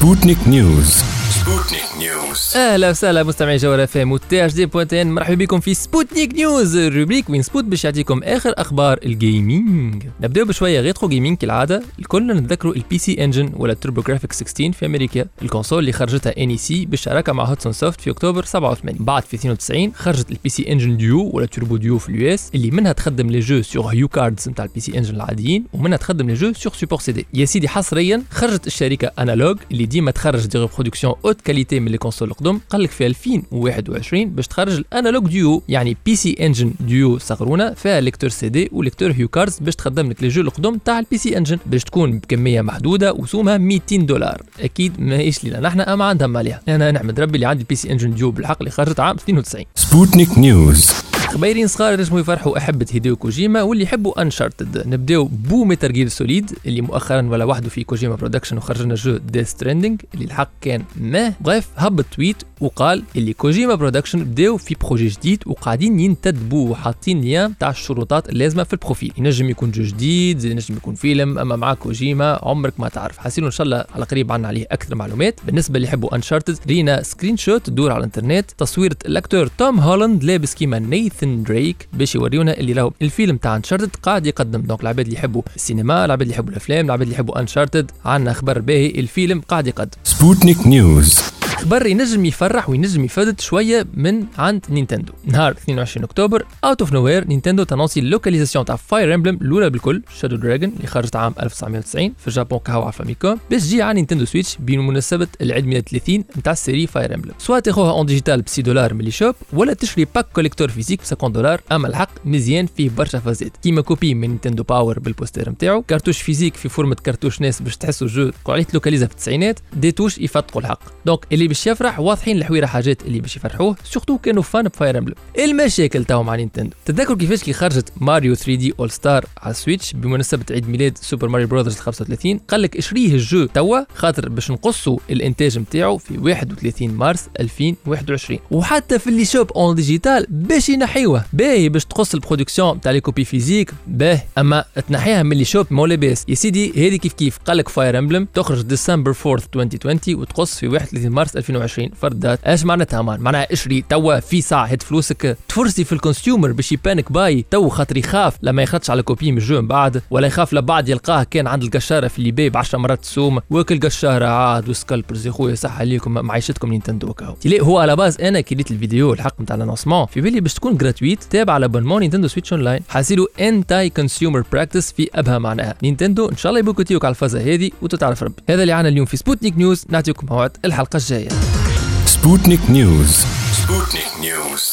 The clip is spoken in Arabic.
سبوتنيك نيوز سبوتنيك نيوز أهلا وسهلا مستمعي جوهرة اف ام وتي دي بوانتين مرحبا بكم في سبوتنيك نيوز ال rubrique وين سبوت باش يعطيكم آخر أخبار ال gaming نبداو بشوية retro gaming كالعادة. الكل نتذكروا ال PC Engine ولا ال TurboGrafx 16 في أمريكا. ال console اللي خرجتها NEC بالشراكة مع Hudson Soft في أكتوبر 87 بعد في 92 خرجت ال PC Engine Duo ولا Turbo Duo في ال US اللي منها تخدم les jeux sur HuCards نتاع ال PC Engine العاديين ومنها تخدم les jeux sur support CD يا سيدي حصريا خرجت الشركة Analogue اللي ديما تخرج des reproductions haute qualité من les consoles القدم قال لك في 2021 باش تخرج ال Analogue Duo يعني PC Engine Duo صغرونا فيها lecteur CD و lecteur HuCards باش تخدم لك les jeux القدم تاع ال PC Engine باش تكون بكمية محدودة وسومها 200 دولار. أكيد ماهيش لينا نحن أما عندها مالها أنا نحمد ربي اللي عندي ال PC Engine Duo بالحق اللي خرجت عام 92 سبوتنيك نيوز خبيرين صغار ينجموا يفرحوا أحبة هيديو كوجيما واللي يحبوا Uncharted نبداو بو Metal Gear Solid اللي مؤخرا ولا وحده في Kojima Productions وخرج لنا jeu Death Stranding اللي الحق كان ما. bref هبط tweet وقال اللي Kojima Productions بداو في projet جديد وقاعدين ينتدبوا وحاطين lien تاع الشروطات اللازمة في ال profil. ينجم يكون jeu جديد ينجم يكون فيلم أما مع كوجيما عمرك ما تعرف. حاسين إن شاء الله على قريب عنا عليه أكثر معلومات. بالنسبة اللي يحبوا Uncharted رينا screenshot تدور على الإنترنت تصويرة ال acteur توم هولاند لابس كيما نيثن دريك باش يوريونا اللي راهو الفيلم تاع Uncharted قاعد يقدم. donc العباد اللي يحبوا السينما العباد اللي يحبوا الأفلام العباد اللي يحبوا Uncharted عندنا خبر باهي الفيلم قاعد يقدم. سبوتنيك نيوز خبر ينجم يفرح وينجم يفدد شوية من عند نينتندو. نهار 22 أكتوبر out of nowhere نينتندو ت annoncer ال localisation تاع Fire Emblem الأولى بالكل Shadow Dragon اللي خرجت عام 1990 في ال Japon كهو على فاميكوم باش تجي على نينتندو سويتش بمناسبة العيد ميلاد 30 نتاع ال série Fire Emblem سواء تاخوها en digital ب 6 دولار من ال eShop ولا تشري pack collector physique ب 50 دولار أما الحق مزيان فيه برشا فازات. كيما copie من نينتندو باور بال poster نتاعو cartouche physique في forme cartouche NES باش تحسوا ال jeu عليه localisé في التسعينات des touches يفتقوا الحق. دونك اللي باش يفرح واضحين الحويرة حاجات اللي باش يفرحوه سورتو كانوا فان بفاير امبلم المشاكل تاعو مع نينتندو. تتذكروا كيفاش كي خرجت ماريو 3 دي اول ستار على السويتش بمناسبة عيد ميلاد سوبر ماريو براذرز 35 قال لك اشريه الجو توا خاطر باش نقصوا الإنتاج نتاعو في 31 مارس 2021 وحتى في اللي شوب اون ديجيتال باش ينحيوه. باهي باش تقص البرودكسيون تاع لي كوبي فيزيك باه أما تنحيها من اللي شوب مو لاباس يا سيدي هذه كيف كيف؟ قال لك فاير امبلم تخرج ديسمبر 4 2020 وتقص في 31 مارس 2020 فرد إيش معناتها مان معناها إشري توا في ساعة هاد فلوسك تفرسي في الكونسيومر باش يبانك باي تو خاطر يخاف لما يخدش على كوبي من الجو من بعد ولا يخاف لبعد يلقاه كان عند القشارة في اللي باي ب 10 مرات السوم. واكل قشارة عاد وسكالبرز يا خويا صح عليكم معيشتكم نينتندو كاو هو على باز أنا كي الفيديو الحق نتاع الأنونسمون. في بالي باش تكون جراتويت تابع على بونمون نينتندو سويتش اون لاين حاسيلو انتاي كونسيومر براكتس في أبها معناها. نينتندو إن شاء الله يبوكوتيوك على الفازة هذه وتتعرف ربي. هذا اللي عنا اليوم في سبوتنيك نيوز نعطيكم موعد الحلقة الجاية. سبوتنيك نيوز سبوتنيك نيوز